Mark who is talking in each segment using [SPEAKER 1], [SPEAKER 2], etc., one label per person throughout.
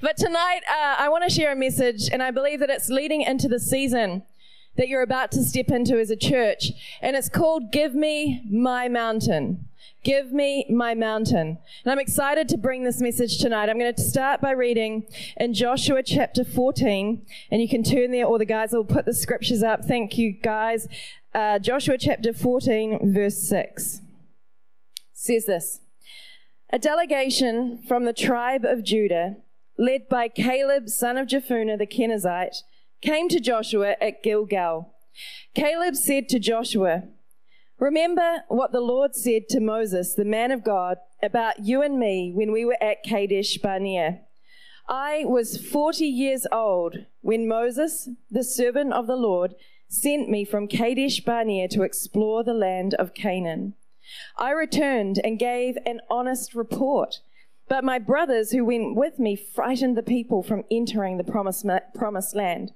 [SPEAKER 1] But tonight, uh, I want to share a message, and I believe that it's leading into the season that you're about to step into as a church, and it's called Give Me My Mountain. Give me my mountain. And I'm excited to bring this message tonight. I'm going to start by reading in Joshua chapter 14, and you can turn there, or the guys will put the scriptures up. Thank you, guys. Uh, Joshua chapter 14, verse 6 says this A delegation from the tribe of Judah, led by Caleb, son of Jephunneh the Kenizzite, came to Joshua at Gilgal. Caleb said to Joshua, Remember what the Lord said to Moses, the man of God, about you and me when we were at Kadesh Barnea. I was 40 years old when Moses, the servant of the Lord, sent me from Kadesh Barnea to explore the land of Canaan. I returned and gave an honest report. But my brothers who went with me frightened the people from entering the promised, land.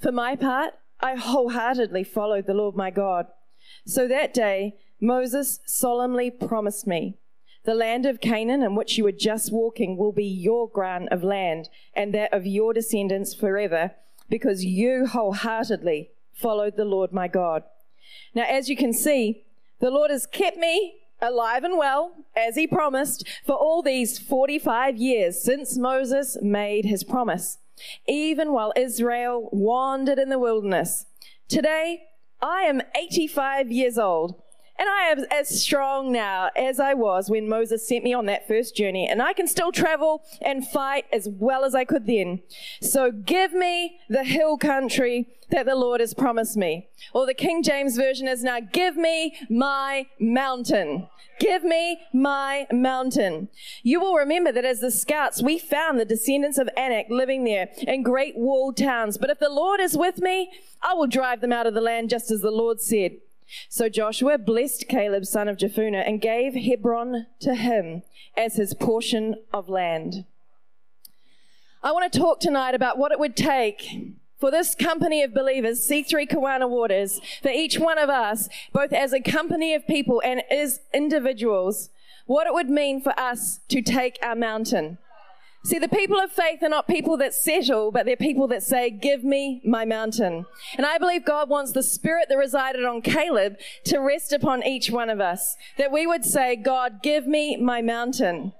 [SPEAKER 1] For my part, I wholeheartedly followed the Lord my God. So that day, Moses solemnly promised me, the land of Canaan in which you were just walking will be your grant of land and that of your descendants forever, because you wholeheartedly followed the Lord my God. Now, as you can see, the Lord has kept me alive and well, as he promised, for all these 45 years since Moses made his promise, even while Israel wandered in the wilderness. Today, I am 85 years old. And I am as strong now as I was when Moses sent me on that first journey. And I can still travel and fight as well as I could then. So give me the hill country that the Lord has promised me. Or the King James Version is now, give me my mountain. Give me my mountain. You will remember that as the scouts, we found the descendants of Anak living there in great walled towns. But if the Lord is with me, I will drive them out of the land just as the Lord said. So Joshua blessed Caleb, son of Jephunneh, and gave Hebron to him as his portion of land. I want to talk tonight about what it would take for this company of believers, C3 Kawana Waters, for each one of us, both as a company of people and as individuals, what it would mean for us to take our mountain. See, the people of faith are not people that settle, but they're people that say, Give me my mountain. And I believe God wants the spirit that resided on Caleb to rest upon each one of us. That we would say, God, give me my mountain.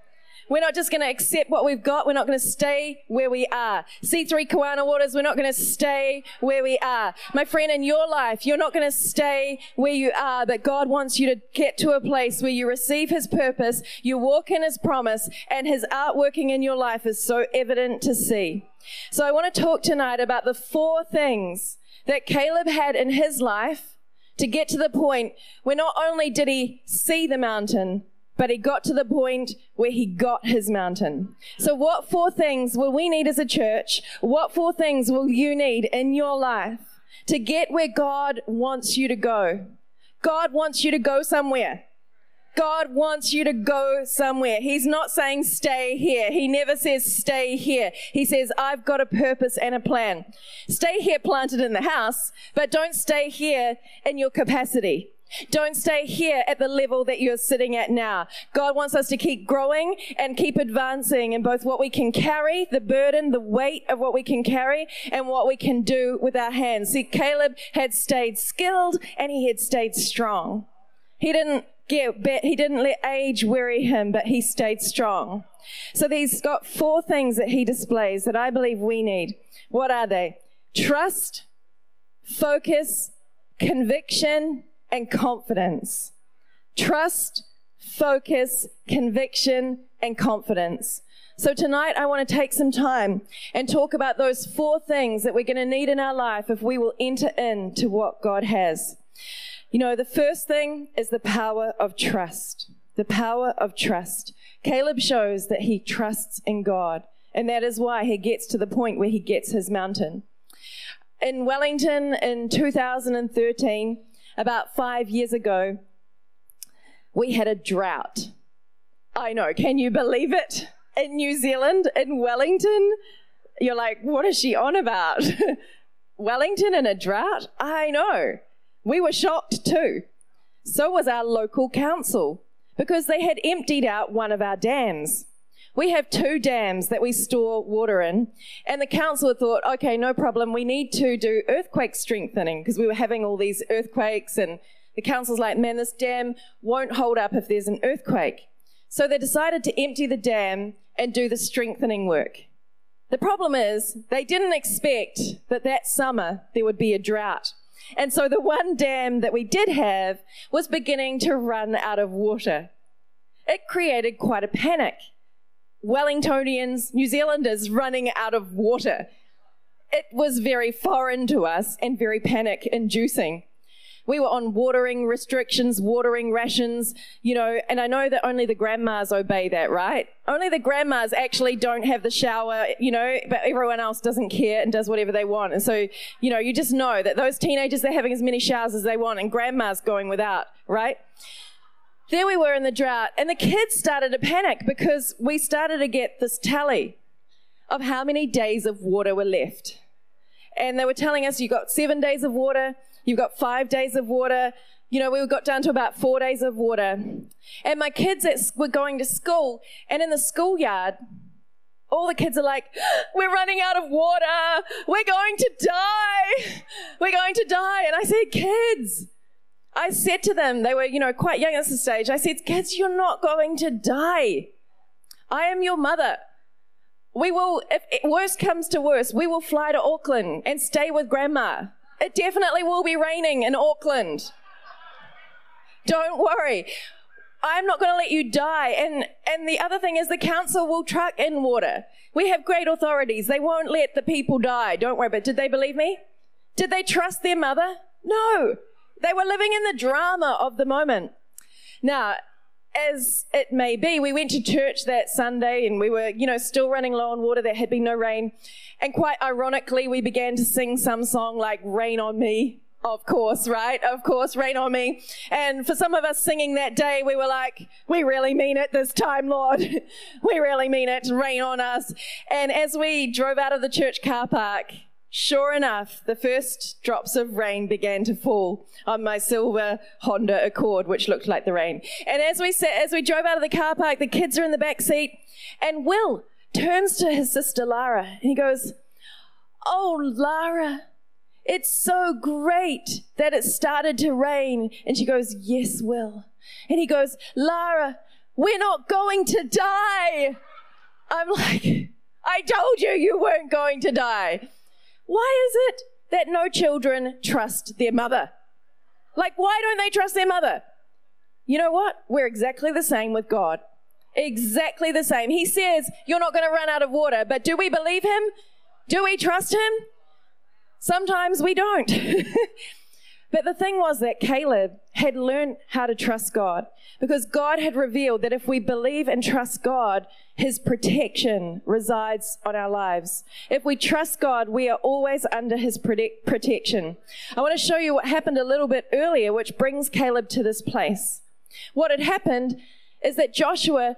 [SPEAKER 1] We're not just going to accept what we've got. We're not going to stay where we are. C3 Kawana Waters, we're not going to stay where we are. My friend, in your life, you're not going to stay where you are, but God wants you to get to a place where you receive His purpose, you walk in His promise, and His art working in your life is so evident to see. So I want to talk tonight about the four things that Caleb had in his life to get to the point where not only did he see the mountain, but he got to the point where he got his mountain. So, what four things will we need as a church? What four things will you need in your life to get where God wants you to go? God wants you to go somewhere. God wants you to go somewhere. He's not saying stay here. He never says stay here. He says, I've got a purpose and a plan. Stay here planted in the house, but don't stay here in your capacity. Don't stay here at the level that you're sitting at now. God wants us to keep growing and keep advancing in both what we can carry, the burden, the weight of what we can carry, and what we can do with our hands. See, Caleb had stayed skilled and he had stayed strong. He didn't get, he didn't let age weary him, but he stayed strong. So he's got four things that he displays that I believe we need. What are they? Trust, focus, conviction, and confidence. Trust, focus, conviction, and confidence. So tonight I want to take some time and talk about those four things that we're going to need in our life if we will enter into what God has. You know, the first thing is the power of trust. The power of trust. Caleb shows that he trusts in God, and that is why he gets to the point where he gets his mountain. In Wellington in 2013, about five years ago, we had a drought. I know, can you believe it? In New Zealand, in Wellington, you're like, what is she on about? Wellington in a drought? I know. We were shocked too. So was our local council because they had emptied out one of our dams. We have two dams that we store water in. And the council thought, okay, no problem. We need to do earthquake strengthening because we were having all these earthquakes. And the council's like, man, this dam won't hold up if there's an earthquake. So they decided to empty the dam and do the strengthening work. The problem is they didn't expect that that summer there would be a drought. And so the one dam that we did have was beginning to run out of water. It created quite a panic. Wellingtonians, New Zealanders running out of water. It was very foreign to us and very panic inducing. We were on watering restrictions, watering rations, you know, and I know that only the grandmas obey that, right? Only the grandmas actually don't have the shower, you know, but everyone else doesn't care and does whatever they want. And so, you know, you just know that those teenagers, they're having as many showers as they want and grandma's going without, right? There we were in the drought, and the kids started to panic because we started to get this tally of how many days of water were left. And they were telling us you got seven days of water, You've got five days of water. You know, we got down to about four days of water. And my kids were going to school, and in the schoolyard, all the kids are like, ah, We're running out of water. We're going to die. We're going to die. And I said, Kids, I said to them, they were, you know, quite young at this stage, I said, Kids, you're not going to die. I am your mother. We will, if worst comes to worst, we will fly to Auckland and stay with grandma. It definitely will be raining in Auckland. Don't worry. I'm not going to let you die. And, and the other thing is the council will truck in water. We have great authorities. They won't let the people die. Don't worry. But did they believe me? Did they trust their mother? No. They were living in the drama of the moment. Now, as it may be, we went to church that Sunday and we were, you know, still running low on water. There had been no rain. And quite ironically, we began to sing some song like Rain on Me. Of course, right? Of course, rain on me. And for some of us singing that day, we were like, we really mean it this time, Lord. we really mean it. Rain on us. And as we drove out of the church car park, Sure enough, the first drops of rain began to fall on my silver Honda Accord, which looked like the rain. And as we sat, as we drove out of the car park, the kids are in the back seat, and Will turns to his sister Lara and he goes, "Oh, Lara, it's so great that it started to rain." And she goes, "Yes, Will." And he goes, "Lara, we're not going to die." I'm like, "I told you you weren't going to die." Why is it that no children trust their mother? Like, why don't they trust their mother? You know what? We're exactly the same with God. Exactly the same. He says, You're not going to run out of water, but do we believe him? Do we trust him? Sometimes we don't. But the thing was that Caleb had learned how to trust God because God had revealed that if we believe and trust God, his protection resides on our lives. If we trust God, we are always under his protection. I want to show you what happened a little bit earlier, which brings Caleb to this place. What had happened is that Joshua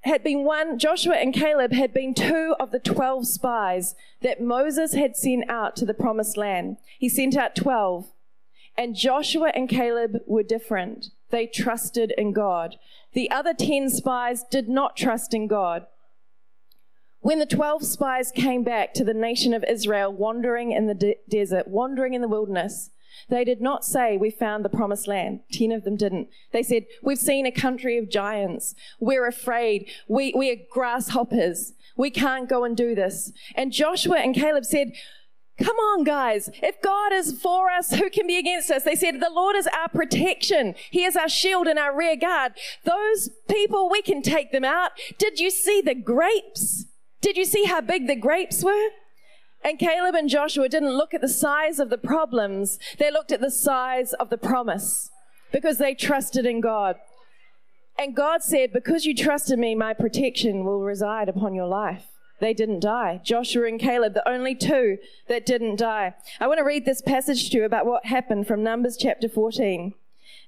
[SPEAKER 1] had been one, Joshua and Caleb had been two of the 12 spies that Moses had sent out to the promised land. He sent out 12. And Joshua and Caleb were different. They trusted in God. The other 10 spies did not trust in God. When the 12 spies came back to the nation of Israel, wandering in the de- desert, wandering in the wilderness, they did not say, We found the promised land. Ten of them didn't. They said, We've seen a country of giants. We're afraid. We, we are grasshoppers. We can't go and do this. And Joshua and Caleb said, Come on, guys. If God is for us, who can be against us? They said, the Lord is our protection. He is our shield and our rear guard. Those people, we can take them out. Did you see the grapes? Did you see how big the grapes were? And Caleb and Joshua didn't look at the size of the problems. They looked at the size of the promise because they trusted in God. And God said, because you trusted me, my protection will reside upon your life they didn't die. Joshua and Caleb, the only two that didn't die. I want to read this passage to you about what happened from Numbers chapter 14.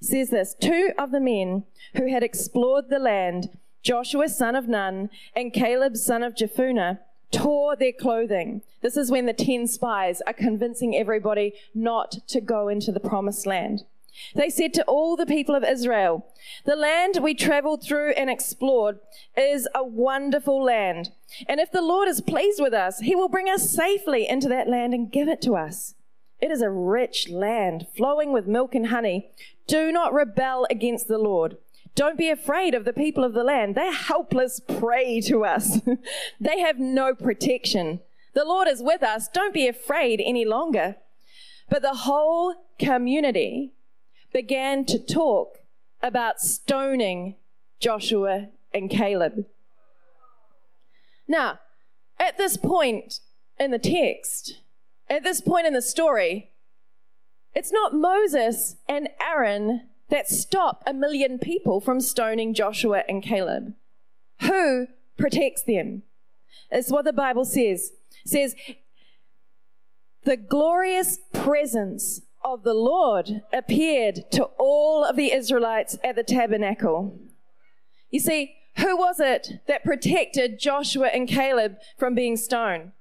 [SPEAKER 1] It says this, two of the men who had explored the land, Joshua son of Nun and Caleb son of Jephunneh, tore their clothing. This is when the ten spies are convincing everybody not to go into the promised land. They said to all the people of Israel, The land we traveled through and explored is a wonderful land. And if the Lord is pleased with us, he will bring us safely into that land and give it to us. It is a rich land flowing with milk and honey. Do not rebel against the Lord. Don't be afraid of the people of the land. They're helpless prey to us. they have no protection. The Lord is with us. Don't be afraid any longer. But the whole community began to talk about stoning Joshua and Caleb. Now, at this point in the text, at this point in the story, it's not Moses and Aaron that stop a million people from stoning Joshua and Caleb. Who protects them? It's what the Bible says. It says, the glorious presence of the Lord appeared to all of the Israelites at the tabernacle. You see, who was it that protected Joshua and Caleb from being stoned?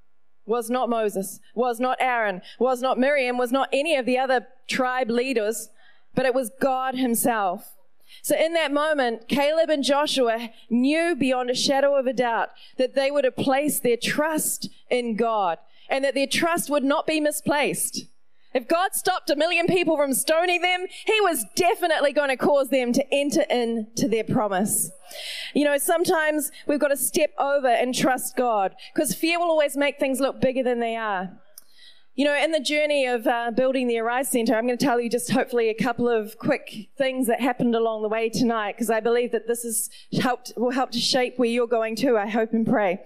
[SPEAKER 1] Was not Moses, was not Aaron, was not Miriam, was not any of the other tribe leaders, but it was God Himself. So in that moment, Caleb and Joshua knew beyond a shadow of a doubt that they would have placed their trust in God and that their trust would not be misplaced. If God stopped a million people from stoning them, He was definitely going to cause them to enter into their promise. You know, sometimes we've got to step over and trust God because fear will always make things look bigger than they are. You know, in the journey of uh, building the Arise Centre, I'm going to tell you just hopefully a couple of quick things that happened along the way tonight because I believe that this has helped, will help to shape where you're going to, I hope and pray.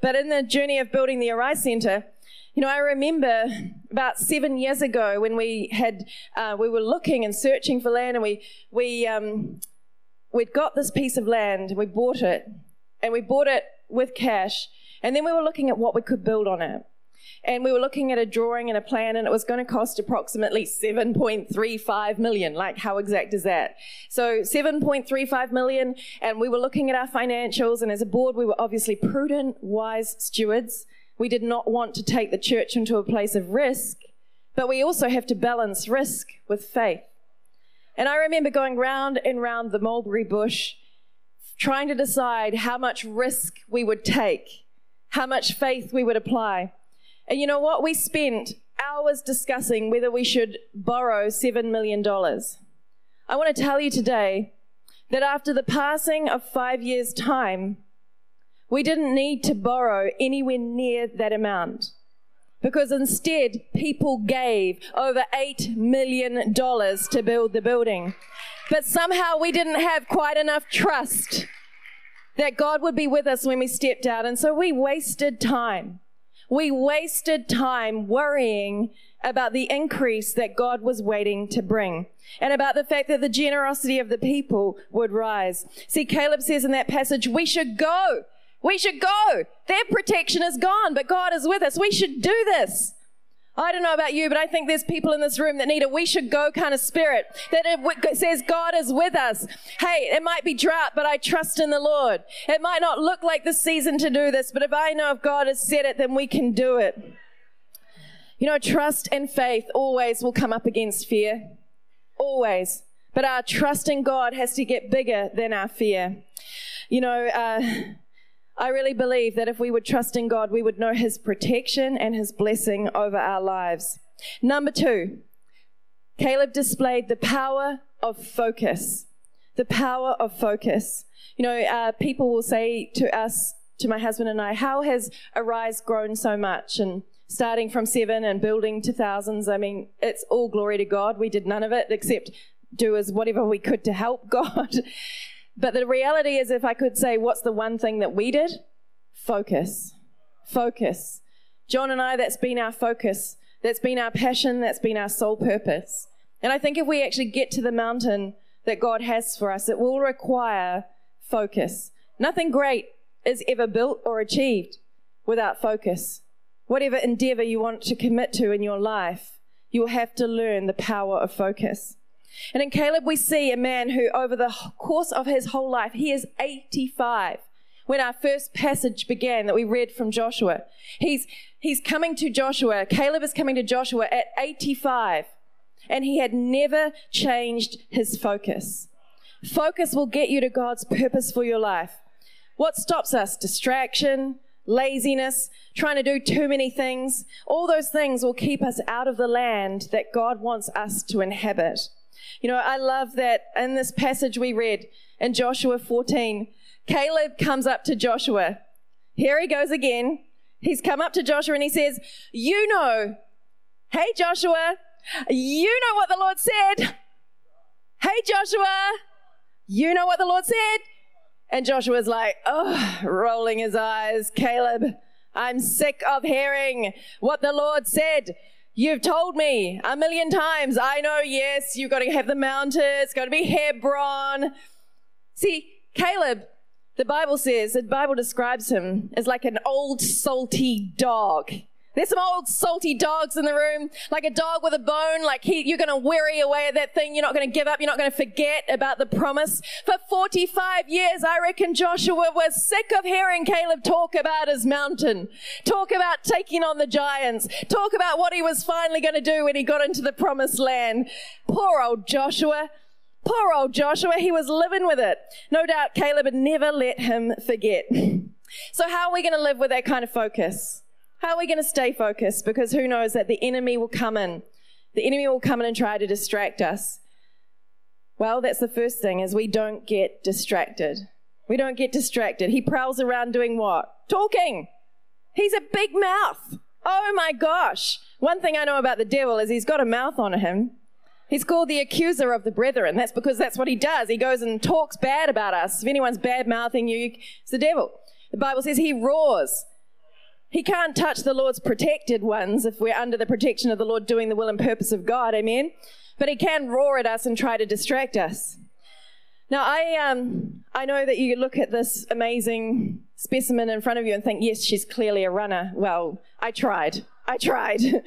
[SPEAKER 1] But in the journey of building the Arise Centre, you know, I remember about seven years ago when we had uh, we were looking and searching for land, and we we um, we'd got this piece of land, and we bought it, and we bought it with cash, and then we were looking at what we could build on it. And we were looking at a drawing and a plan, and it was going to cost approximately 7.35 million. Like, how exact is that? So, 7.35 million, and we were looking at our financials, and as a board, we were obviously prudent, wise stewards. We did not want to take the church into a place of risk, but we also have to balance risk with faith. And I remember going round and round the mulberry bush, trying to decide how much risk we would take, how much faith we would apply. And you know what? We spent hours discussing whether we should borrow $7 million. I want to tell you today that after the passing of five years' time, we didn't need to borrow anywhere near that amount because instead people gave over $8 million to build the building. But somehow we didn't have quite enough trust that God would be with us when we stepped out. And so we wasted time. We wasted time worrying about the increase that God was waiting to bring and about the fact that the generosity of the people would rise. See, Caleb says in that passage, we should go we should go. Their protection is gone, but God is with us. We should do this. I don't know about you, but I think there's people in this room that need a we should go kind of spirit that it says God is with us. Hey, it might be drought, but I trust in the Lord. It might not look like the season to do this, but if I know if God has said it, then we can do it. You know, trust and faith always will come up against fear. Always. But our trust in God has to get bigger than our fear. You know, uh, I really believe that if we would trust in God, we would know His protection and His blessing over our lives. Number two, Caleb displayed the power of focus. The power of focus. You know, uh, people will say to us, to my husband and I, how has Arise grown so much? And starting from seven and building to thousands, I mean, it's all glory to God. We did none of it except do as whatever we could to help God. But the reality is, if I could say, what's the one thing that we did? Focus. Focus. John and I, that's been our focus. That's been our passion. That's been our sole purpose. And I think if we actually get to the mountain that God has for us, it will require focus. Nothing great is ever built or achieved without focus. Whatever endeavor you want to commit to in your life, you will have to learn the power of focus. And in Caleb, we see a man who, over the course of his whole life, he is 85. When our first passage began that we read from Joshua, he's, he's coming to Joshua. Caleb is coming to Joshua at 85. and he had never changed his focus. Focus will get you to God's purpose for your life. What stops us? Distraction, laziness, trying to do too many things. All those things will keep us out of the land that God wants us to inhabit. You know, I love that in this passage we read in Joshua 14, Caleb comes up to Joshua. Here he goes again. He's come up to Joshua and he says, You know, hey Joshua, you know what the Lord said. Hey Joshua, you know what the Lord said. And Joshua's like, oh, rolling his eyes. Caleb, I'm sick of hearing what the Lord said. You've told me a million times. I know, yes, you've got to have the mountain. It's got to be Hebron. See, Caleb, the Bible says, the Bible describes him as like an old salty dog. There's some old salty dogs in the room, like a dog with a bone, like he, you're going to worry away at that thing. You're not going to give up. You're not going to forget about the promise. For 45 years, I reckon Joshua was sick of hearing Caleb talk about his mountain, talk about taking on the giants, talk about what he was finally going to do when he got into the promised land. Poor old Joshua. Poor old Joshua, he was living with it. No doubt Caleb had never let him forget. So how are we going to live with that kind of focus? How are we going to stay focused? Because who knows that the enemy will come in. The enemy will come in and try to distract us. Well, that's the first thing is we don't get distracted. We don't get distracted. He prowls around doing what? Talking. He's a big mouth. Oh my gosh. One thing I know about the devil is he's got a mouth on him. He's called the accuser of the brethren. That's because that's what he does. He goes and talks bad about us. If anyone's bad mouthing you, it's the devil. The Bible says he roars. He can't touch the Lord's protected ones if we're under the protection of the Lord doing the will and purpose of God. Amen. But he can roar at us and try to distract us. Now, I, um, I know that you look at this amazing specimen in front of you and think, yes, she's clearly a runner. Well, I tried. I tried.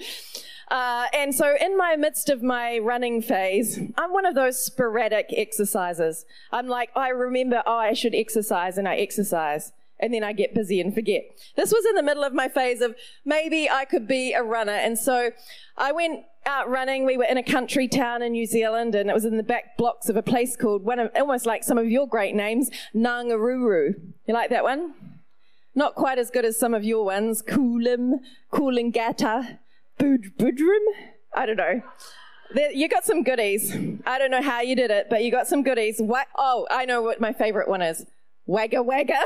[SPEAKER 1] Uh, and so, in my midst of my running phase, I'm one of those sporadic exercisers. I'm like, I remember, oh, I should exercise, and I exercise and then I get busy and forget. This was in the middle of my phase of maybe I could be a runner. And so I went out running. We were in a country town in New Zealand and it was in the back blocks of a place called one of, almost like some of your great names, Nangaruru. You like that one? Not quite as good as some of your ones. Coolum, Coolangatta, Buderim. I don't know. You got some goodies. I don't know how you did it, but you got some goodies. What? Oh, I know what my favorite one is. Wagga wagga.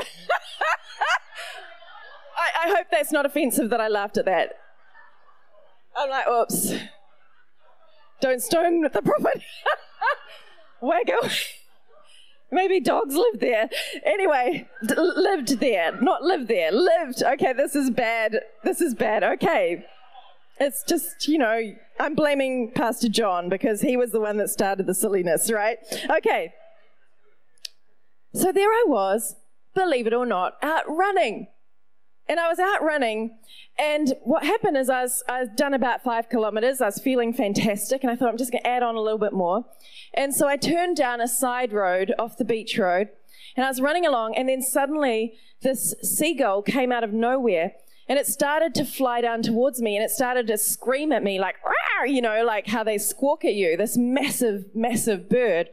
[SPEAKER 1] I, I hope that's not offensive that I laughed at that. I'm like, oops. Don't stone the prophet. wagga. Maybe dogs lived there. Anyway, d- lived there, not lived there, lived. Okay, this is bad. This is bad. Okay. It's just, you know, I'm blaming Pastor John because he was the one that started the silliness, right? Okay. So there I was, believe it or not, out running. And I was out running, and what happened is I was, I was done about five kilometers. I was feeling fantastic, and I thought I'm just going to add on a little bit more. And so I turned down a side road off the beach road, and I was running along, and then suddenly this seagull came out of nowhere, and it started to fly down towards me, and it started to scream at me like, you know, like how they squawk at you, this massive, massive bird.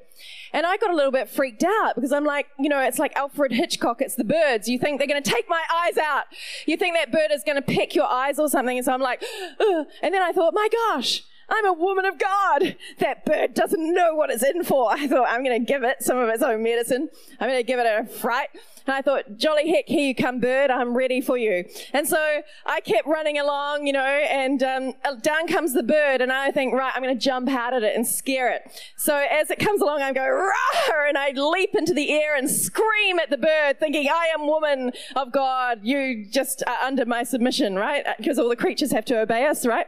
[SPEAKER 1] And I got a little bit freaked out because I'm like, you know, it's like Alfred Hitchcock, it's the birds. You think they're going to take my eyes out. You think that bird is going to pick your eyes or something. And so I'm like, Ugh. and then I thought, my gosh, I'm a woman of God. That bird doesn't know what it's in for. I thought, I'm going to give it some of its own medicine. I'm going to give it a fright. And I thought, jolly heck, here you come, bird. I'm ready for you. And so I kept running along, you know, and um, down comes the bird. And I think, right, I'm going to jump out at it and scare it. So as it comes along, I go, rah, and I leap into the air and scream at the bird, thinking, I am woman of God. You just are under my submission, right? Because all the creatures have to obey us, right?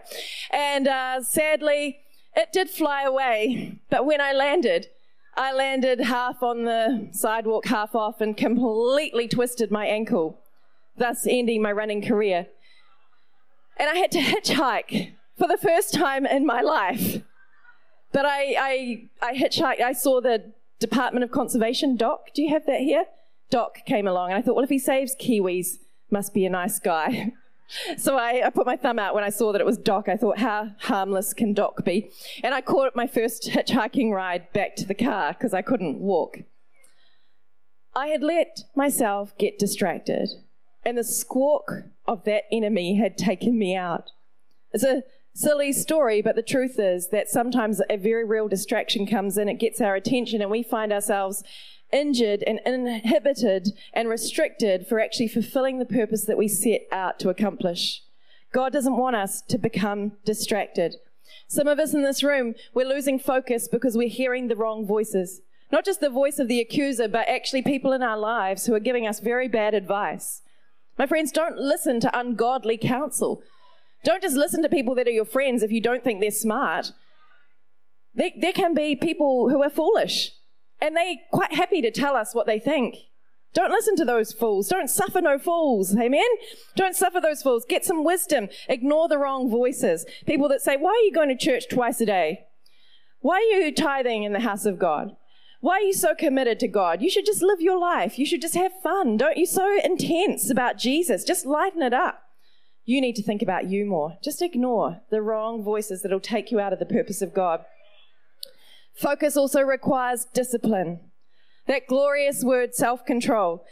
[SPEAKER 1] And uh, sadly, it did fly away. But when I landed, I landed half on the sidewalk, half off, and completely twisted my ankle, thus ending my running career. And I had to hitchhike for the first time in my life. But I, I, I hitchhiked, I saw the Department of Conservation, Doc. Do you have that here? Doc came along, and I thought, well, if he saves Kiwis, must be a nice guy. So I, I, put my thumb out when I saw that it was Doc. I thought, how harmless can Doc be? And I caught up my first hitchhiking ride back to the car because I couldn't walk. I had let myself get distracted, and the squawk of that enemy had taken me out. It's a silly story, but the truth is that sometimes a very real distraction comes in, it gets our attention, and we find ourselves injured and inhibited and restricted for actually fulfilling the purpose that we set out to accomplish. God doesn't want us to become distracted. Some of us in this room, we're losing focus because we're hearing the wrong voices. Not just the voice of the accuser, but actually people in our lives who are giving us very bad advice. My friends, don't listen to ungodly counsel. Don't just listen to people that are your friends if you don't think they're smart. There, there can be people who are foolish and they're quite happy to tell us what they think. Don't listen to those fools. Don't suffer no fools. Amen? Don't suffer those fools. Get some wisdom. Ignore the wrong voices. People that say, Why are you going to church twice a day? Why are you tithing in the house of God? Why are you so committed to God? You should just live your life. You should just have fun. Don't you so intense about Jesus. Just lighten it up. You need to think about you more. Just ignore the wrong voices that'll take you out of the purpose of God. Focus also requires discipline. That glorious word, self control.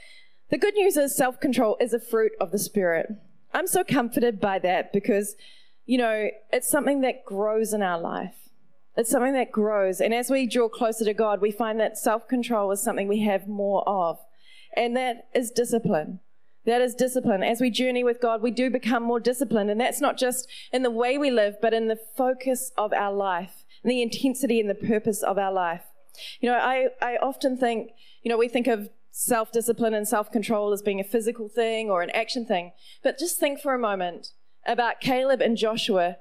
[SPEAKER 1] The good news is self control is a fruit of the Spirit. I'm so comforted by that because, you know, it's something that grows in our life. It's something that grows. And as we draw closer to God, we find that self control is something we have more of. And that is discipline. That is discipline. As we journey with God, we do become more disciplined. And that's not just in the way we live, but in the focus of our life and the intensity and the purpose of our life. You know, I, I often think, you know, we think of self discipline and self control as being a physical thing or an action thing. But just think for a moment about Caleb and Joshua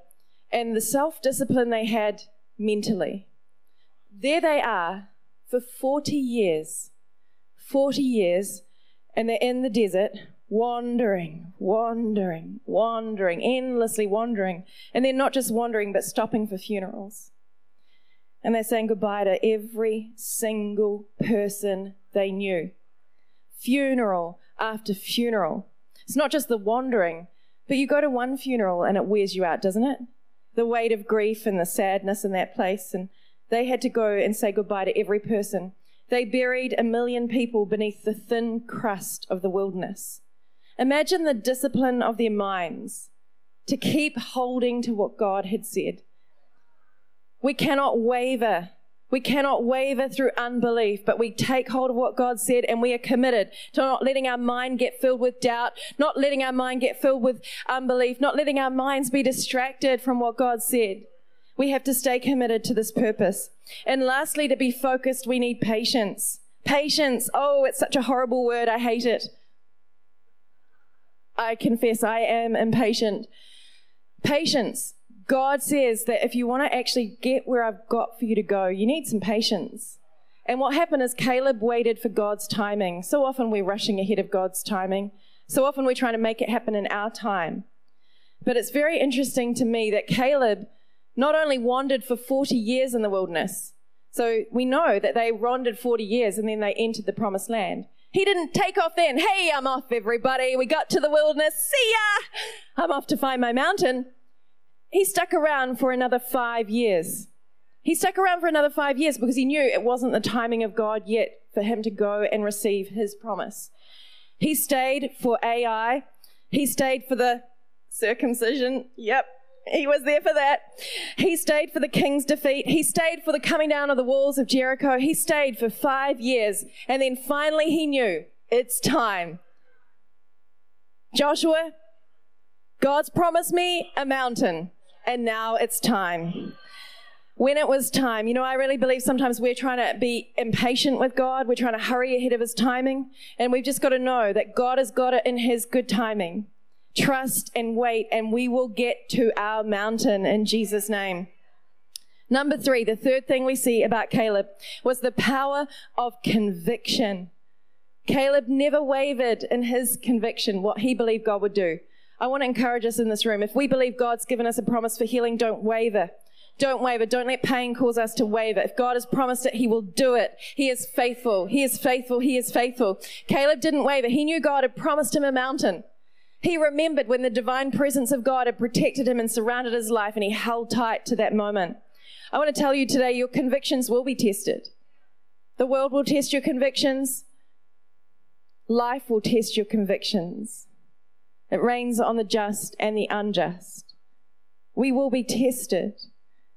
[SPEAKER 1] and the self discipline they had mentally. There they are for 40 years. 40 years, and they're in the desert, wandering, wandering, wandering, endlessly wandering. And they're not just wandering, but stopping for funerals. And they're saying goodbye to every single person they knew. Funeral after funeral. It's not just the wandering, but you go to one funeral and it wears you out, doesn't it? The weight of grief and the sadness in that place. And they had to go and say goodbye to every person. They buried a million people beneath the thin crust of the wilderness. Imagine the discipline of their minds to keep holding to what God had said. We cannot waver. We cannot waver through unbelief, but we take hold of what God said and we are committed to not letting our mind get filled with doubt, not letting our mind get filled with unbelief, not letting our minds be distracted from what God said. We have to stay committed to this purpose. And lastly, to be focused, we need patience. Patience. Oh, it's such a horrible word. I hate it. I confess I am impatient. Patience. God says that if you want to actually get where I've got for you to go, you need some patience. And what happened is Caleb waited for God's timing. So often we're rushing ahead of God's timing. So often we're trying to make it happen in our time. But it's very interesting to me that Caleb not only wandered for 40 years in the wilderness, so we know that they wandered 40 years and then they entered the promised land. He didn't take off then. Hey, I'm off, everybody. We got to the wilderness. See ya. I'm off to find my mountain. He stuck around for another five years. He stuck around for another five years because he knew it wasn't the timing of God yet for him to go and receive his promise. He stayed for Ai. He stayed for the circumcision. Yep, he was there for that. He stayed for the king's defeat. He stayed for the coming down of the walls of Jericho. He stayed for five years. And then finally he knew it's time. Joshua, God's promised me a mountain and now it's time. When it was time, you know, I really believe sometimes we're trying to be impatient with God. We're trying to hurry ahead of His timing. And we've just got to know that God has got it in His good timing. Trust and wait, and we will get to our mountain in Jesus' name. Number three, the third thing we see about Caleb was the power of conviction. Caleb never wavered in his conviction, what he believed God would do. I want to encourage us in this room. If we believe God's given us a promise for healing, don't waver. Don't waver. Don't let pain cause us to waver. If God has promised it, He will do it. He is faithful. He is faithful. He is faithful. Caleb didn't waver. He knew God had promised him a mountain. He remembered when the divine presence of God had protected him and surrounded his life, and he held tight to that moment. I want to tell you today your convictions will be tested. The world will test your convictions, life will test your convictions. It rains on the just and the unjust. We will be tested,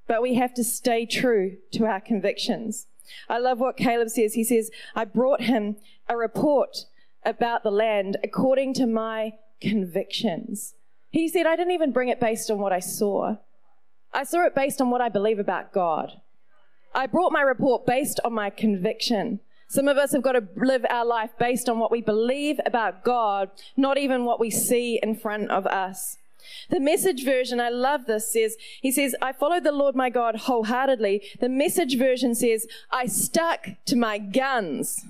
[SPEAKER 1] but we have to stay true to our convictions. I love what Caleb says. He says, I brought him a report about the land according to my convictions. He said, I didn't even bring it based on what I saw. I saw it based on what I believe about God. I brought my report based on my conviction. Some of us have got to live our life based on what we believe about God, not even what we see in front of us. The message version, I love this, says, He says, I followed the Lord my God wholeheartedly. The message version says, I stuck to my guns.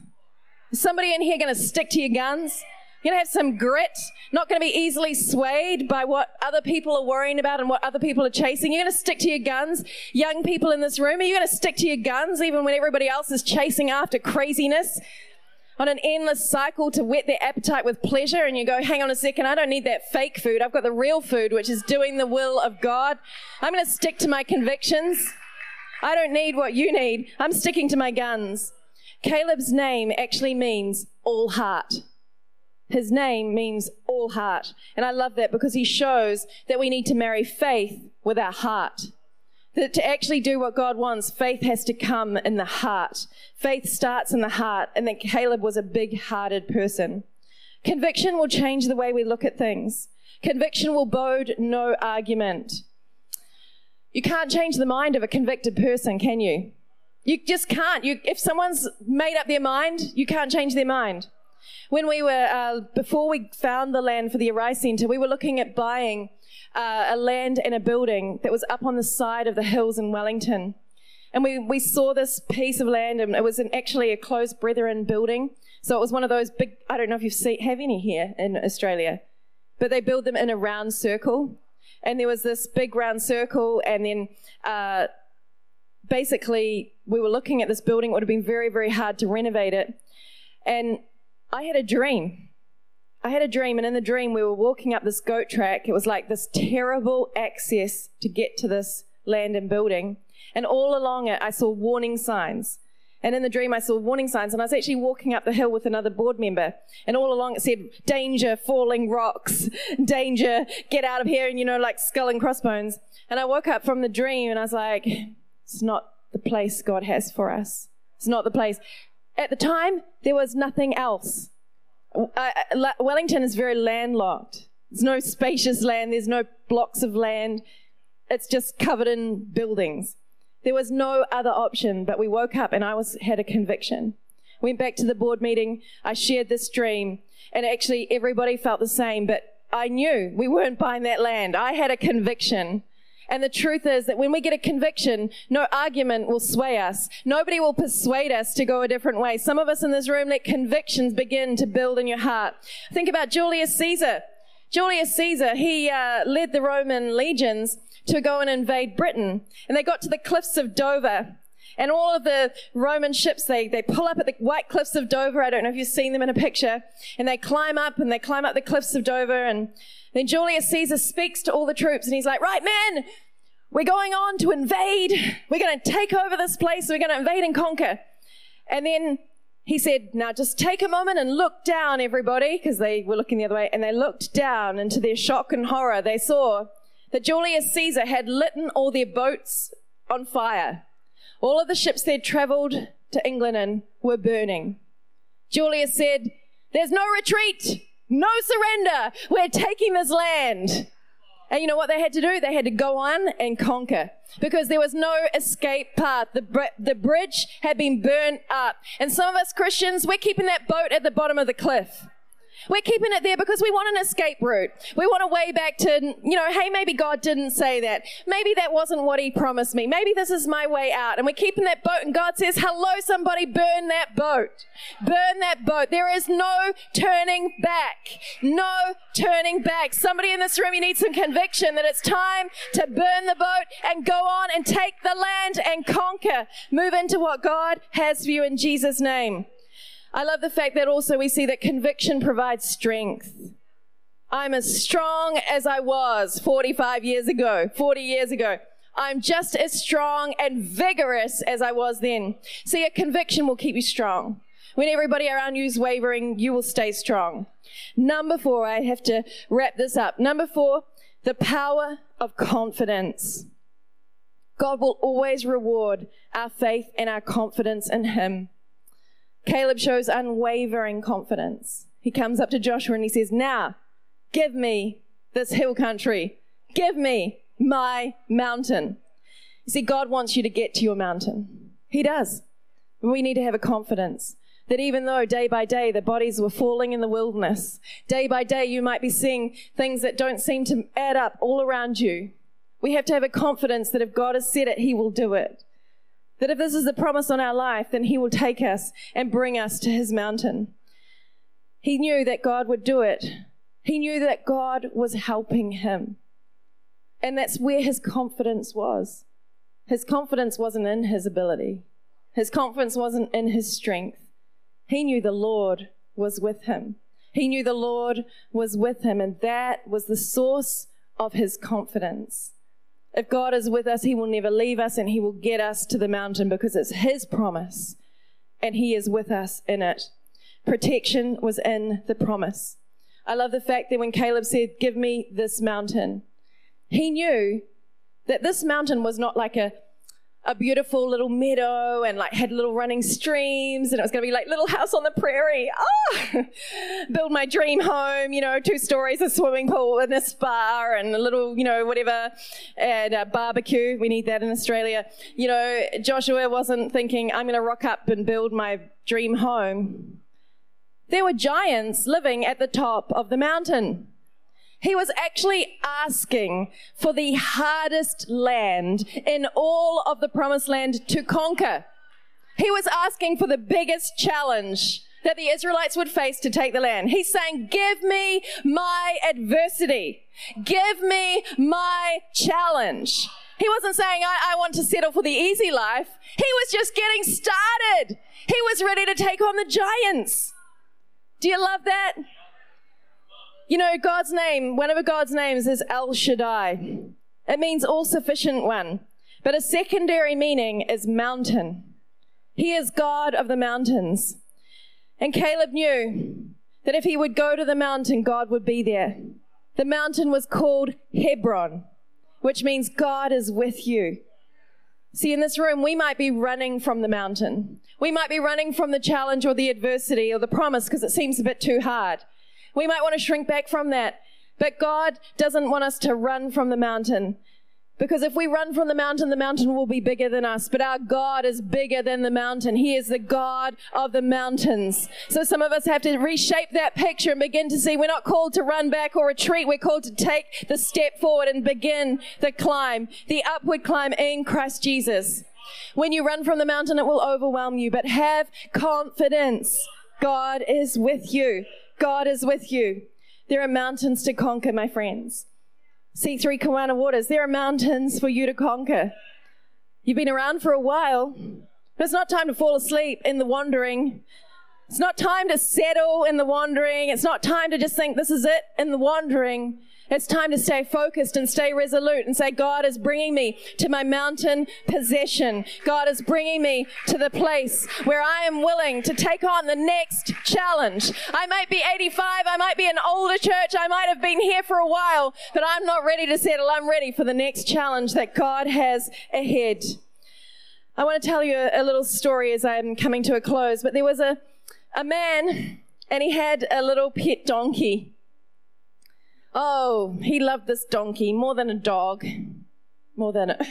[SPEAKER 1] Is somebody in here going to stick to your guns? You're going to have some grit, not going to be easily swayed by what other people are worrying about and what other people are chasing. You're going to stick to your guns. Young people in this room, are you going to stick to your guns even when everybody else is chasing after craziness? On an endless cycle to whet their appetite with pleasure, and you go, hang on a second, I don't need that fake food. I've got the real food, which is doing the will of God. I'm going to stick to my convictions. I don't need what you need. I'm sticking to my guns. Caleb's name actually means all heart. His name means all heart. And I love that because he shows that we need to marry faith with our heart. That to actually do what God wants, faith has to come in the heart. Faith starts in the heart, and that Caleb was a big hearted person. Conviction will change the way we look at things. Conviction will bode no argument. You can't change the mind of a convicted person, can you? You just can't. You, if someone's made up their mind, you can't change their mind. When we were, uh, before we found the land for the Arise Centre, we were looking at buying uh, a land and a building that was up on the side of the hills in Wellington. And we, we saw this piece of land, and it was an, actually a close brethren building. So it was one of those big, I don't know if seen, have any here in Australia, but they build them in a round circle. And there was this big round circle, and then uh, basically we were looking at this building. It would have been very, very hard to renovate it. And I had a dream. I had a dream, and in the dream, we were walking up this goat track. It was like this terrible access to get to this land and building. And all along it, I saw warning signs. And in the dream, I saw warning signs, and I was actually walking up the hill with another board member. And all along it said, danger, falling rocks, danger, get out of here, and you know, like skull and crossbones. And I woke up from the dream and I was like, it's not the place God has for us. It's not the place. At the time, there was nothing else. Uh, Wellington is very landlocked. There's no spacious land, there's no blocks of land. It's just covered in buildings. There was no other option, but we woke up and I was had a conviction. Went back to the board meeting, I shared this dream, and actually everybody felt the same, but I knew we weren't buying that land. I had a conviction and the truth is that when we get a conviction, no argument will sway us. Nobody will persuade us to go a different way. Some of us in this room let convictions begin to build in your heart. Think about Julius Caesar. Julius Caesar, he uh, led the Roman legions to go and invade Britain. And they got to the cliffs of Dover. And all of the Roman ships, they, they pull up at the white cliffs of Dover. I don't know if you've seen them in a picture. And they climb up and they climb up the cliffs of Dover. And then Julius Caesar speaks to all the troops and he's like, right, men, we're going on to invade. We're going to take over this place. We're going to invade and conquer. And then he said, now just take a moment and look down, everybody, because they were looking the other way. And they looked down and to their shock and horror, they saw that Julius Caesar had lit all their boats on fire. All of the ships they'd traveled to England in were burning. Julius said, there's no retreat. No surrender. We're taking this land. And you know what they had to do? They had to go on and conquer because there was no escape path. The, br- the bridge had been burnt up. And some of us Christians, we're keeping that boat at the bottom of the cliff. We're keeping it there because we want an escape route. We want a way back to, you know, hey, maybe God didn't say that. Maybe that wasn't what He promised me. Maybe this is my way out. And we're keeping that boat, and God says, hello, somebody, burn that boat. Burn that boat. There is no turning back. No turning back. Somebody in this room, you need some conviction that it's time to burn the boat and go on and take the land and conquer. Move into what God has for you in Jesus' name. I love the fact that also we see that conviction provides strength. I'm as strong as I was 45 years ago, 40 years ago. I'm just as strong and vigorous as I was then. See, a conviction will keep you strong. When everybody around you is wavering, you will stay strong. Number four, I have to wrap this up. Number four, the power of confidence. God will always reward our faith and our confidence in Him. Caleb shows unwavering confidence. He comes up to Joshua and he says, Now, give me this hill country. Give me my mountain. You see, God wants you to get to your mountain. He does. We need to have a confidence that even though day by day the bodies were falling in the wilderness, day by day you might be seeing things that don't seem to add up all around you. We have to have a confidence that if God has said it, He will do it. That if this is the promise on our life, then He will take us and bring us to His mountain. He knew that God would do it. He knew that God was helping him. And that's where his confidence was. His confidence wasn't in his ability, his confidence wasn't in his strength. He knew the Lord was with him. He knew the Lord was with him, and that was the source of his confidence. If God is with us, He will never leave us and He will get us to the mountain because it's His promise and He is with us in it. Protection was in the promise. I love the fact that when Caleb said, Give me this mountain, he knew that this mountain was not like a, a beautiful little meadow and like had little running streams and it was going to be like little house on the prairie. Ah, build my dream home, you know, two stories, a swimming pool and a spa and a little, you know, whatever, and a barbecue. We need that in Australia. You know, Joshua wasn't thinking, I'm going to rock up and build my dream home. There were giants living at the top of the mountain. He was actually asking for the hardest land in all of the promised land to conquer. He was asking for the biggest challenge that the Israelites would face to take the land. He's saying, give me my adversity. Give me my challenge. He wasn't saying, I, I, want to settle for the easy life. He was just getting started. He was ready to take on the giants. Do you love that? You know, God's name, one of God's names is El Shaddai. It means all sufficient one. But a secondary meaning is mountain. He is God of the mountains. And Caleb knew that if he would go to the mountain, God would be there. The mountain was called Hebron, which means God is with you. See, in this room, we might be running from the mountain. We might be running from the challenge or the adversity or the promise because it seems a bit too hard. We might want to shrink back from that. But God doesn't want us to run from the mountain. Because if we run from the mountain, the mountain will be bigger than us. But our God is bigger than the mountain. He is the God of the mountains. So some of us have to reshape that picture and begin to see we're not called to run back or retreat. We're called to take the step forward and begin the climb, the upward climb in Christ Jesus. When you run from the mountain, it will overwhelm you, but have confidence. God is with you. God is with you. There are mountains to conquer, my friends. C3 Kawana Waters, there are mountains for you to conquer. You've been around for a while, but it's not time to fall asleep in the wandering. It's not time to settle in the wandering. It's not time to just think this is it in the wandering. It's time to stay focused and stay resolute and say, God is bringing me to my mountain possession. God is bringing me to the place where I am willing to take on the next challenge. I might be 85. I might be an older church. I might have been here for a while, but I'm not ready to settle. I'm ready for the next challenge that God has ahead. I want to tell you a, little story as I'm coming to a close, but there was a, a man and he had a little pet donkey. Oh, he loved this donkey more than a dog, more than a.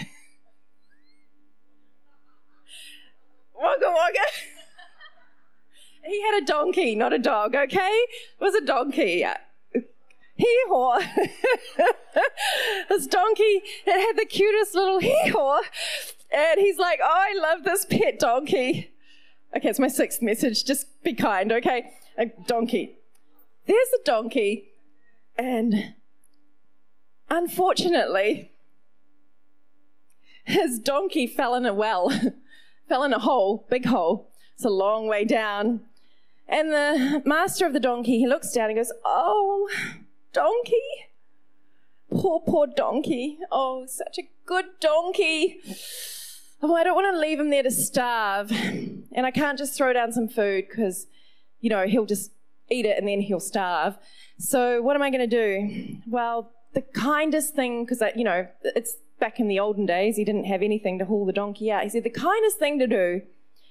[SPEAKER 1] wagga wagga. he had a donkey, not a dog, okay? It was a donkey. Hee haw. this donkey, it had the cutest little hee haw. And he's like, oh, I love this pet donkey. Okay, it's my sixth message. Just be kind, okay? A donkey. There's a donkey and unfortunately, his donkey fell in a well, fell in a hole, big hole. It's a long way down. And the master of the donkey, he looks down and goes, Oh, donkey. Poor, poor donkey. Oh, such a good donkey. Oh, I don't want to leave him there to starve. And I can't just throw down some food because, you know, he'll just eat it and then he'll starve. So what am I going to do? Well, the kindest thing, because, you know, it's back in the olden days, he didn't have anything to haul the donkey out. He said, the kindest thing to do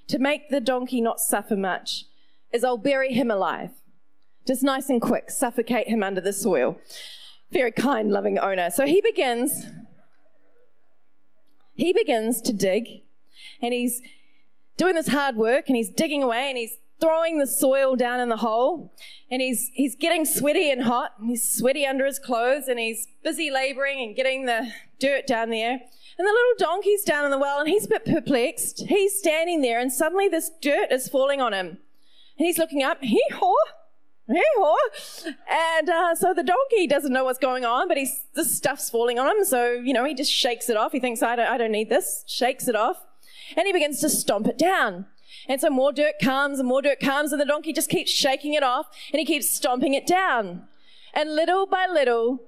[SPEAKER 1] to make the donkey not suffer much is I'll bury him alive. Just nice and quick, suffocate him under the soil. Very kind, loving owner. So he begins, he begins to dig and he's doing this hard work and he's digging away and he's throwing the soil down in the hole and he's he's getting sweaty and hot and he's sweaty under his clothes and he's busy laboring and getting the dirt down there and the little donkey's down in the well and he's a bit perplexed he's standing there and suddenly this dirt is falling on him and he's looking up hee haw hee haw and uh, so the donkey doesn't know what's going on, but he's the stuff's falling on him. So you know he just shakes it off. He thinks I don't, I don't need this. Shakes it off, and he begins to stomp it down. And so more dirt comes and more dirt comes, and the donkey just keeps shaking it off and he keeps stomping it down. And little by little,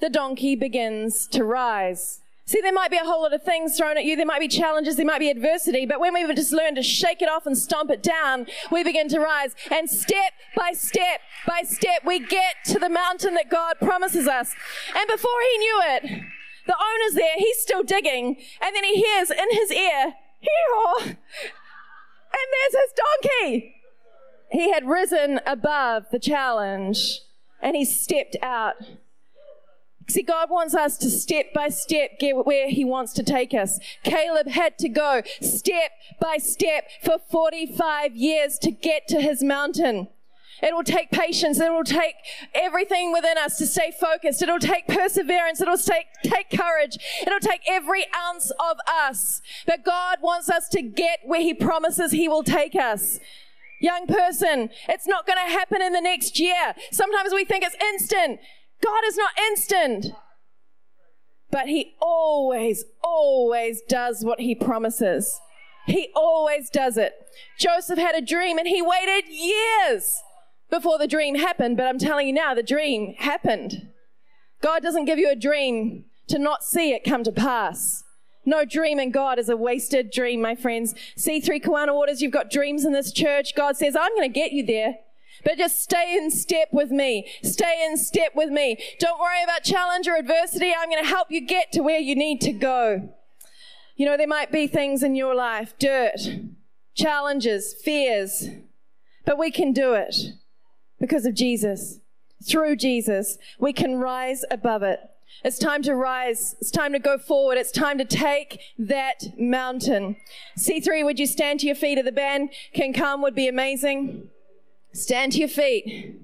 [SPEAKER 1] the donkey begins to rise. See, there might be a whole lot of things thrown at you. There might be challenges. There might be adversity. But when we just learn to shake it off and stomp it down, we begin to rise. And step by step by step, we get to the mountain that God promises us. And before he knew it, the owner's there. He's still digging. And then he hears in his ear, hee and there's his donkey. He had risen above the challenge and he stepped out. See, God wants us to step by step get where He wants to take us. Caleb had to go step by step for 45 years to get to his mountain. It will take patience. It will take everything within us to stay focused. It'll take perseverance. It'll take, take courage. It'll take every ounce of us. But God wants us to get where He promises He will take us. Young person, it's not going to happen in the next year. Sometimes we think it's instant. God is not instant. But He always, always does what He promises. He always does it. Joseph had a dream and he waited years before the dream happened, but I'm telling you now, the dream happened. God doesn't give you a dream to not see it come to pass. No dream in God is a wasted dream, my friends. C3 Kawana Waters, you've got dreams in this church. God says, I'm going to get you there. But just stay in step with me. Stay in step with me. Don't worry about challenge or adversity. I'm going to help you get to where you need to go. You know, there might be things in your life, dirt, challenges, fears, but we can do it because of Jesus. Through Jesus, we can rise above it. It's time to rise. It's time to go forward. It's time to take that mountain. C3, would you stand to your feet? If the band can come, would be amazing. Stand to your feet.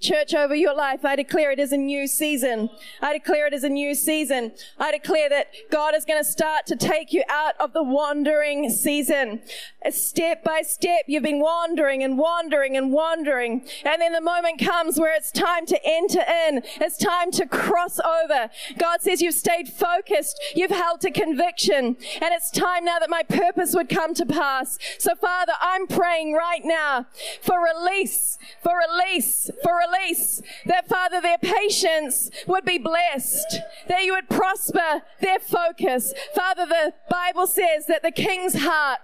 [SPEAKER 1] Church over your life, I declare it is a new season. I declare it is a new season. I declare that God is going to start to take you out of the wandering season. Uh, step by step, you've been wandering and wandering and wandering. And then the moment comes where it's time to enter in. It's time to cross over. God says you've stayed focused. You've held to conviction. And it's time now that my purpose would come to pass. So Father, I'm praying right now for release, for release, for release release that, Father, their patience would be blessed, that you would prosper their focus. Father, the Bible says that the king's heart,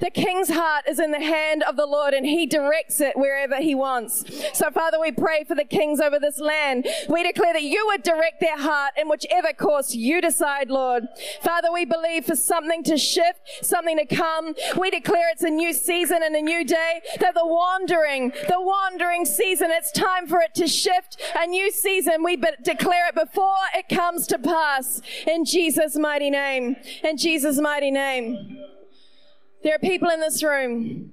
[SPEAKER 1] the king's heart is in the hand of the Lord and he directs it wherever he wants. So, Father, we pray for the kings over this land. We declare that you would direct their heart in whichever course you decide, Lord. Father, we believe for something to shift, something to come. We declare it's a new season and a new day, that the wandering, the wandering season, it's time time for it to shift. A new season, we be- declare it before it comes to pass. In Jesus' mighty name. In Jesus' mighty name. There are people in this room.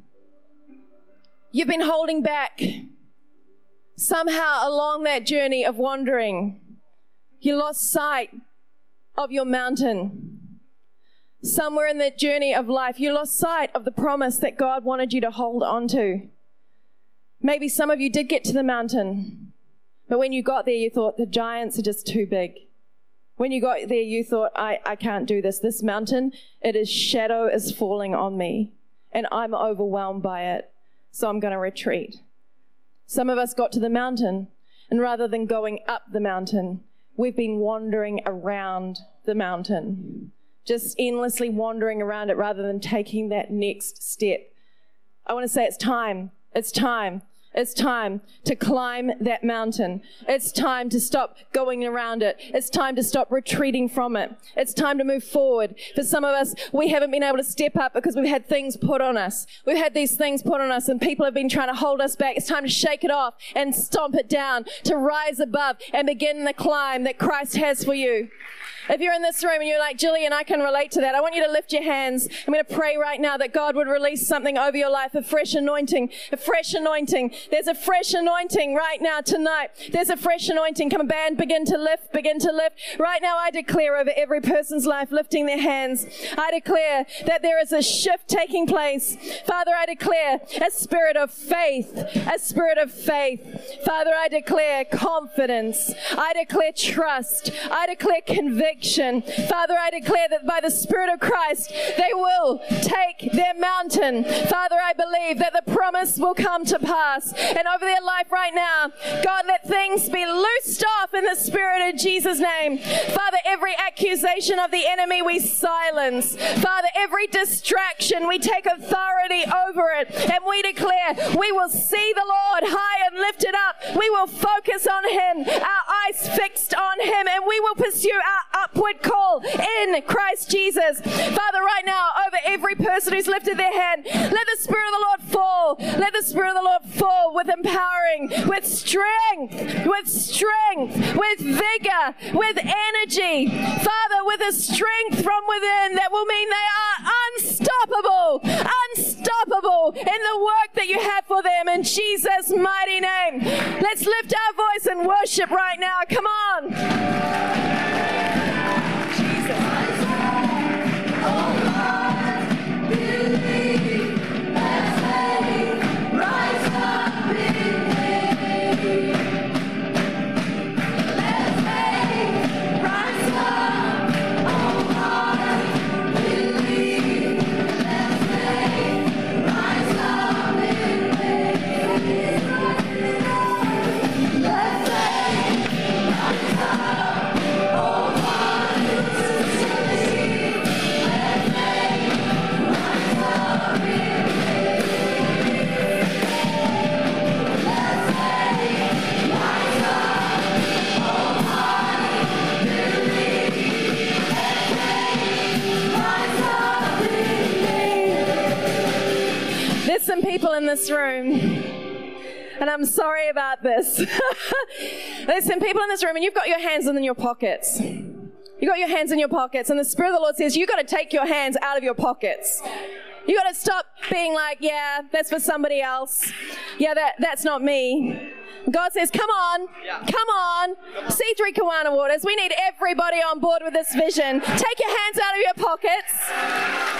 [SPEAKER 1] You've been holding back. Somehow along that journey of wandering, you lost sight of your mountain. Somewhere in that journey of life, you lost sight of the promise that God wanted you to hold on to. Maybe some of you did get to the mountain, but when you got there, you thought the giants are just too big. When you got there, you thought, I, I can't do this. This mountain, it is shadow is falling on me, and I'm overwhelmed by it, so I'm going to retreat. Some of us got to the mountain, And rather than going up the mountain, we've been wandering around the mountain, just endlessly wandering around it rather than taking that next step. I want to say it's time. It's time. It's time to climb that mountain. It's time to stop going around it. It's time to stop retreating from it. It's time to move forward. For some of us, we haven't been able to step up because we've had things put on us. We've had these things put on us and people have been trying to hold us back. It's time to shake it off and stomp it down, to rise above and begin the climb that Christ has for you. If you're in this room and you're like, Jillian, I can relate to that, I want you to lift your hands. I'm going to pray right now that God would release something over your life, a fresh anointing, a fresh anointing. There's a fresh anointing right now tonight. There's a fresh anointing. Come band, begin to lift, begin to lift. Right now, I declare over every person's life lifting their hands. I declare that there is a shift taking place. Father, I declare a spirit of faith, a spirit of faith. Father, I declare confidence. I declare trust. I declare conviction conviction. Father, I declare that by the Spirit of Christ, they will take their mountain. Father, I believe that the promise will come to pass. And over their life right now, God, let things be loosed off in the Spirit of Jesus' name. Father, every accusation of the enemy we silence. Father, every distraction, we take authority over it. And we declare we will see the Lord high and lifted up. We will focus on Him, our eyes fixed on Him, and we will pursue our upward call in Christ Jesus. Father, right now, over every person who's lifted their hand, let the Spirit of the Lord fall. Let the Spirit of the Lord fall with empowering, with strength, with strength, with vigor, with energy. Father, with a strength from within that will mean they are unstoppable, unstoppable in the work that you have for them in Jesus' mighty name. Let's lift our voice and worship right now. Come on. Some this room, and I'm sorry about this. Some people in this room, and you've got your hands in your pockets. You got your hands in your pockets, and the Spirit of the Lord says, You got to take your hands out of your pockets. You got to stop being like, Yeah, that's for somebody else. Yeah, that, that's not me. God says, come on, yeah. come on. C3 Kawana Waters, we need everybody on board with this vision. Take your hands out of your pockets.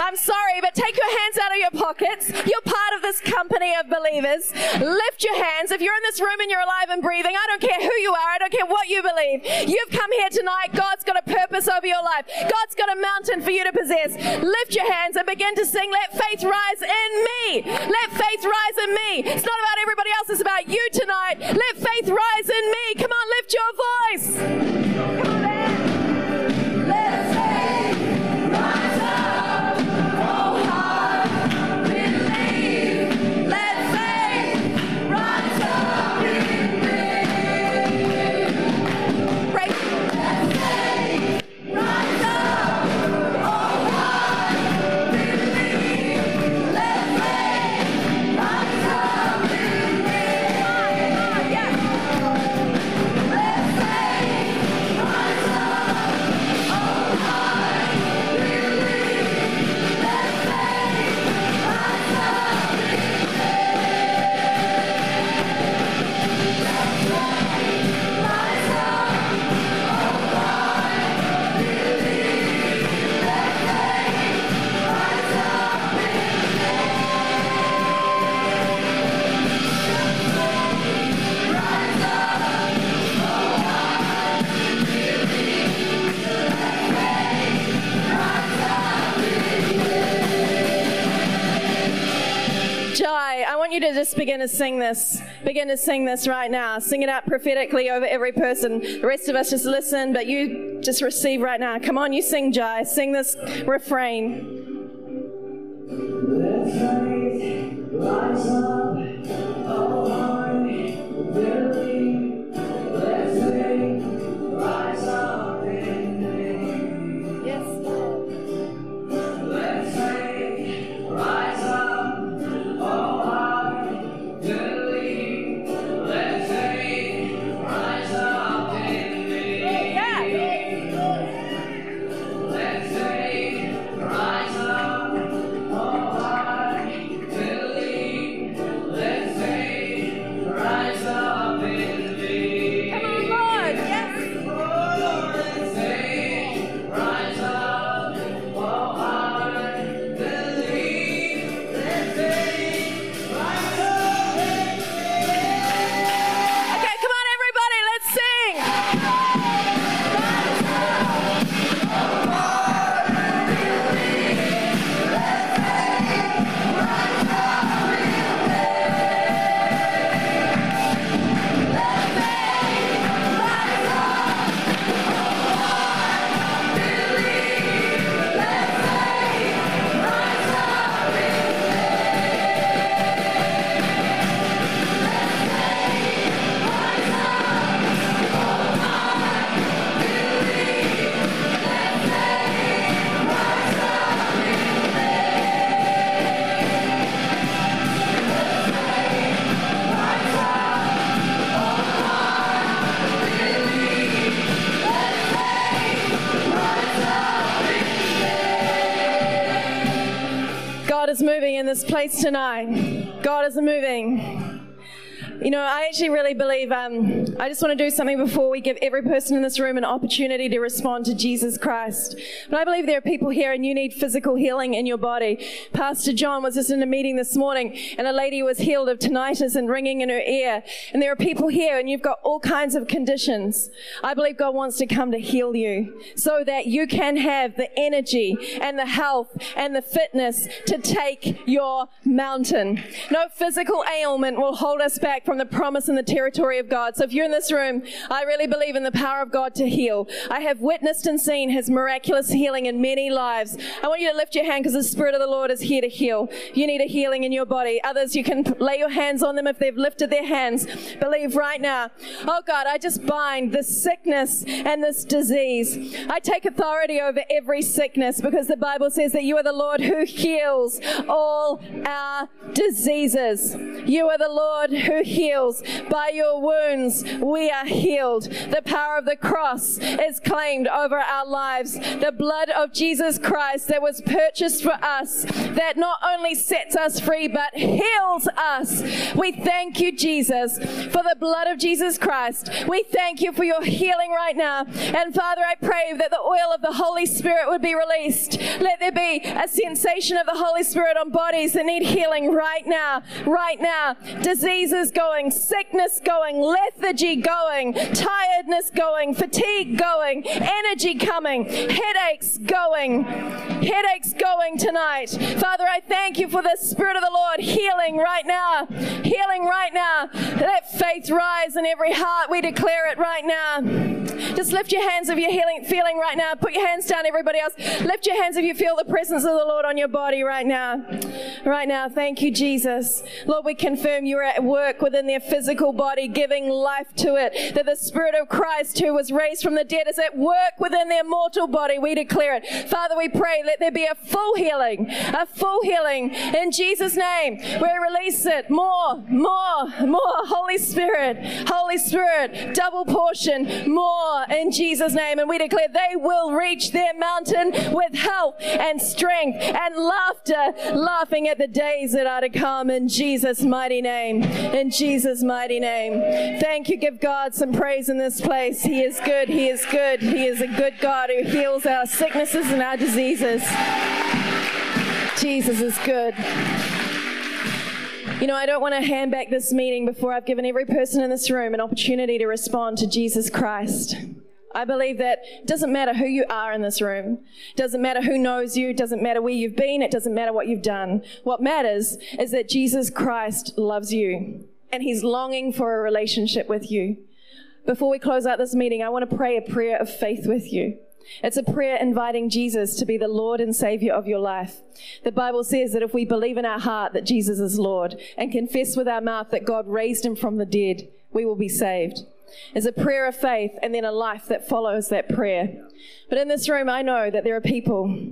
[SPEAKER 1] I'm sorry, but take your hands out of your pockets. You're part of this company of believers. Lift your hands. If you're in this room and you're alive and breathing, I don't care who you are. I don't care what you believe. You've come here tonight. God's got a purpose over your life. God's got a mountain for you to possess. Lift your hands and begin to sing, let faith rise in me. Let faith rise in me. It's not about everybody else. It's about you tonight. Let faith rise in me. Come on, lift your voice. Just begin to sing this. Begin to sing this right now. Sing it out prophetically over every person. The rest of us just listen, but you just receive right now. Come on, you sing, Jai. Sing this refrain. Tonight. God is moving. You know, I actually really believe, um, I just want to do something before we give every person in this room an opportunity to respond to Jesus Christ. But I believe there are people here and you need physical healing in your body. Pastor John was just in a meeting this morning and a lady was healed of tinnitus and ringing in her ear. And there are people here and you've got all kinds of conditions. I believe God wants to come to heal you so that you can have the energy and the health and the fitness to take your mountain. No physical ailment will hold us back from the promise and the territory of God. So if you're in this room, I really believe in the power of God to heal. I have witnessed and seen his miraculous healing in many lives. I want you to lift your hand because the Spirit of the Lord is here to heal. You need a healing in your body. Others, you can lay your hands on them if they've lifted their hands. Believe right now. Oh God, I just bind this sickness and this disease. I take authority over every sickness because the Bible says that you are the Lord who heals all our diseases. You are the Lord who heals. By your wounds, we are healed. The power of the cross is claimed over our lives. The blood of Jesus Christ that was purchased for us, that not only sets us free, but heals us. We thank you, Jesus, for the blood of Jesus Christ. We thank you for your healing right now. And Father, I pray that the oil of the Holy Spirit would be released. Let there be a sensation of the Holy Spirit on bodies that need healing right now, right now. Diseases going, sickness going, lethargy going, tiredness going, fatigue going, energy coming, headaches going, headaches going tonight. Father, I thank you for the Spirit of the Lord healing right now, healing right now. Let faith rise in every heart. We declare it right now. Just lift your hands if you're healing, feeling right now. Put your hands down, everybody else. Lift your hands if you feel the presence of the Lord on your body right now. Right now. Thank you, Jesus. Lord, we confirm you're at work within their physical body, giving life to it. That the Spirit of Christ, who was raised from the dead, is at work within their mortal body. We declare it. Father, we pray, let there be a full healing, a full healing in Jesus' name. We release it. More, more, more. Holy Spirit, Holy Spirit, double portion, more in Jesus' name. And we declare they will reach their mountain with health and strength and laughter, laughing at the days that are to come in Jesus' mighty name. In Jesus mighty name. Thank you. Give God some praise in this place. He is good. He is good. He is a good God who heals our sicknesses and our diseases. Jesus is good. You know, I don't want to hand back this meeting before I've given every person in this room an opportunity to respond to Jesus Christ. I believe that it doesn't matter who you are in this room, it doesn't matter who knows you, it doesn't matter where you've been, it doesn't matter what you've done. What matters is that Jesus Christ loves you and he's longing for a relationship with you. Before we close out this meeting, I want to pray a prayer of faith with you. It's a prayer inviting Jesus to be the Lord and Savior of your life. The Bible says that if we believe in our heart that Jesus is Lord and confess with our mouth that God raised him from the dead, we will be saved. It's a prayer of faith and then a life that follows that prayer. But in this room, I know that there are people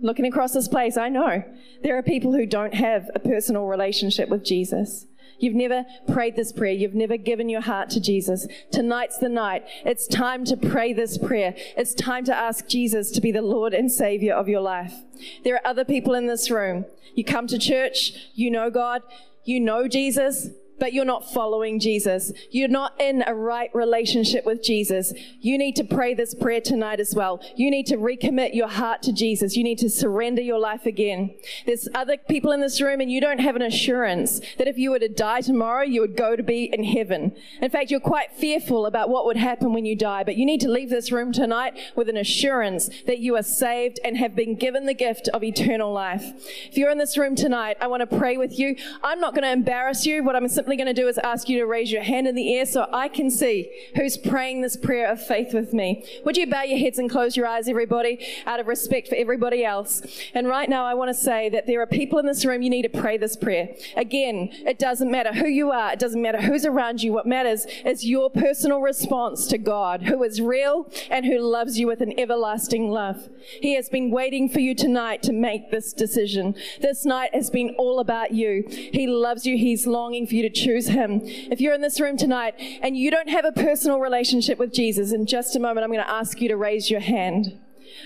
[SPEAKER 1] looking across this place. I know there are people who don't have a personal relationship with Jesus. You've never prayed this prayer. You've never given your heart to Jesus. Tonight's the night. It's time to pray this prayer. It's time to ask Jesus to be the Lord and Savior of your life. There are other people in this room. You come to church, you know God, you know Jesus, but you're not following Jesus. You're not in a right relationship with Jesus. You need to pray this prayer tonight as well. You need to recommit your heart to Jesus. You need to surrender your life again. There's other people in this room and you don't have an assurance that if you were to die tomorrow, you would go to be in heaven. In fact, you're quite fearful about what would happen when you die, but you need to leave this room tonight with an assurance that you are saved and have been given the gift of eternal life. If you're in this room tonight, I want to pray with you. I'm not going to embarrass you. What I'm simply going to do is ask you to raise your hand in the air so I can see who's praying this prayer of faith with me. Would you bow your heads and close your eyes, everybody, out of respect for everybody else? And right now, I want to say that there are people in this room you need to pray this prayer. Again, it doesn't matter who you are, it doesn't matter who's around you. What matters is your personal response to God, who is real and who loves you with an everlasting love. He has been waiting for you tonight to make this decision. This night has been all about you. He loves you. He's longing for you to choose Him. If you're in this room tonight and you don't have a personal relationship with Jesus, in just a moment, I'm going to ask you to raise your hand.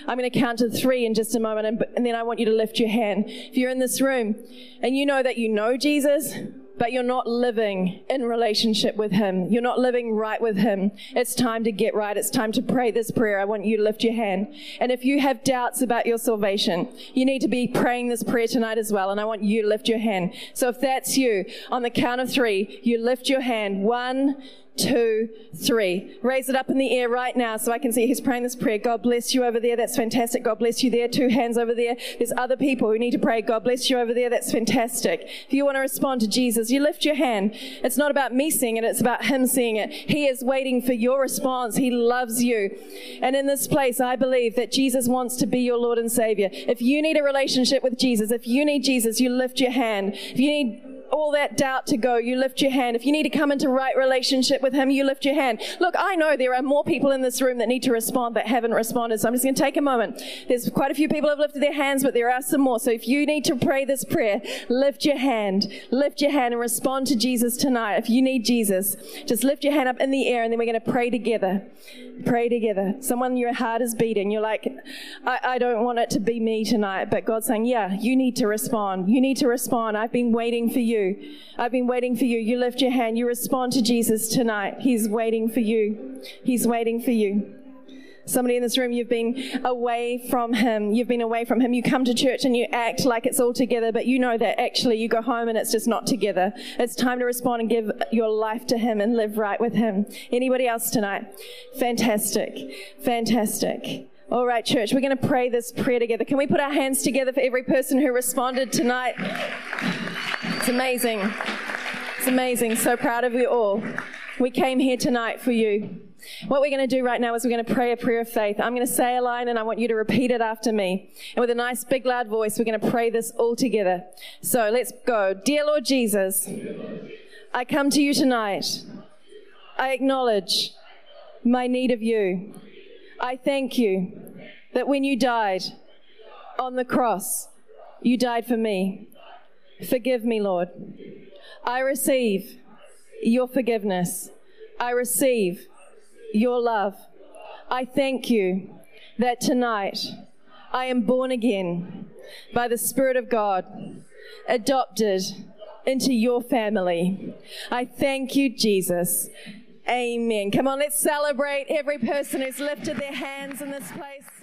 [SPEAKER 1] I'm going to count to three in just a moment, and, and then I want you to lift your hand. If you're in this room and you know that you know Jesus, but you're not living in relationship with Him. You're not living right with Him. It's time to get right. It's time to pray this prayer. I want you to lift your hand. And if you have doubts about your salvation, you need to be praying this prayer tonight as well. And I want you to lift your hand. So if that's you, on the count of three, you lift your hand. One, two, three. Raise it up in the air right now so I can see who's praying this prayer. God bless you over there. That's fantastic. God bless you there. Two hands over there. There's other people who need to pray. God bless you over there. That's fantastic. If you want to respond to Jesus, you lift your hand. It's not about me seeing it. It's about him seeing it. He is waiting for your response. He loves you. And in this place, I believe that Jesus wants to be your Lord and Savior. If you need a relationship with Jesus, if you need Jesus, you lift your hand. If you need all that doubt to go, you lift your hand. If you need to come into right relationship with Him, you lift your hand. Look, I know there are more people in this room that need to respond that haven't responded. So I'm just going to take a moment. There's quite a few people have lifted their hands, but there are some more. So if you need to pray this prayer, lift your hand. Lift your hand and respond to Jesus tonight. If you need Jesus, just lift your hand up in the air and then we're going to pray together. Pray together. Someone your heart is beating. You're like, I, I don't want it to be me tonight. But God's saying, yeah, you need to respond. You need to respond. I've been waiting for you. I've been waiting for you. You lift your hand. You respond to Jesus tonight. He's waiting for you. He's waiting for you. Somebody in this room, you've been away from Him. You've been away from Him. You come to church and you act like it's all together, but you know that actually you go home and it's just not together. It's time to respond and give your life to Him and live right with Him. Anybody else tonight? Fantastic. Fantastic. All right, church, we're going to pray this prayer together. Can we put our hands together for every person who responded tonight? It's amazing. It's amazing. So proud of you all. We came here tonight for you. What we're going to do right now is we're going to pray a prayer of faith. I'm going to say a line and I want you to repeat it after me. And with a nice big loud voice, we're going to pray this all together. So let's go. Dear Lord Jesus, I come to you tonight. I acknowledge my need of you. I thank you that when you died on the cross, you died for me. Forgive me, Lord. I receive your forgiveness. I receive your love. I thank you that tonight I am born again by the Spirit of God, adopted into your family. I thank you, Jesus. Amen. Come on, let's celebrate every person who's lifted their hands in this place.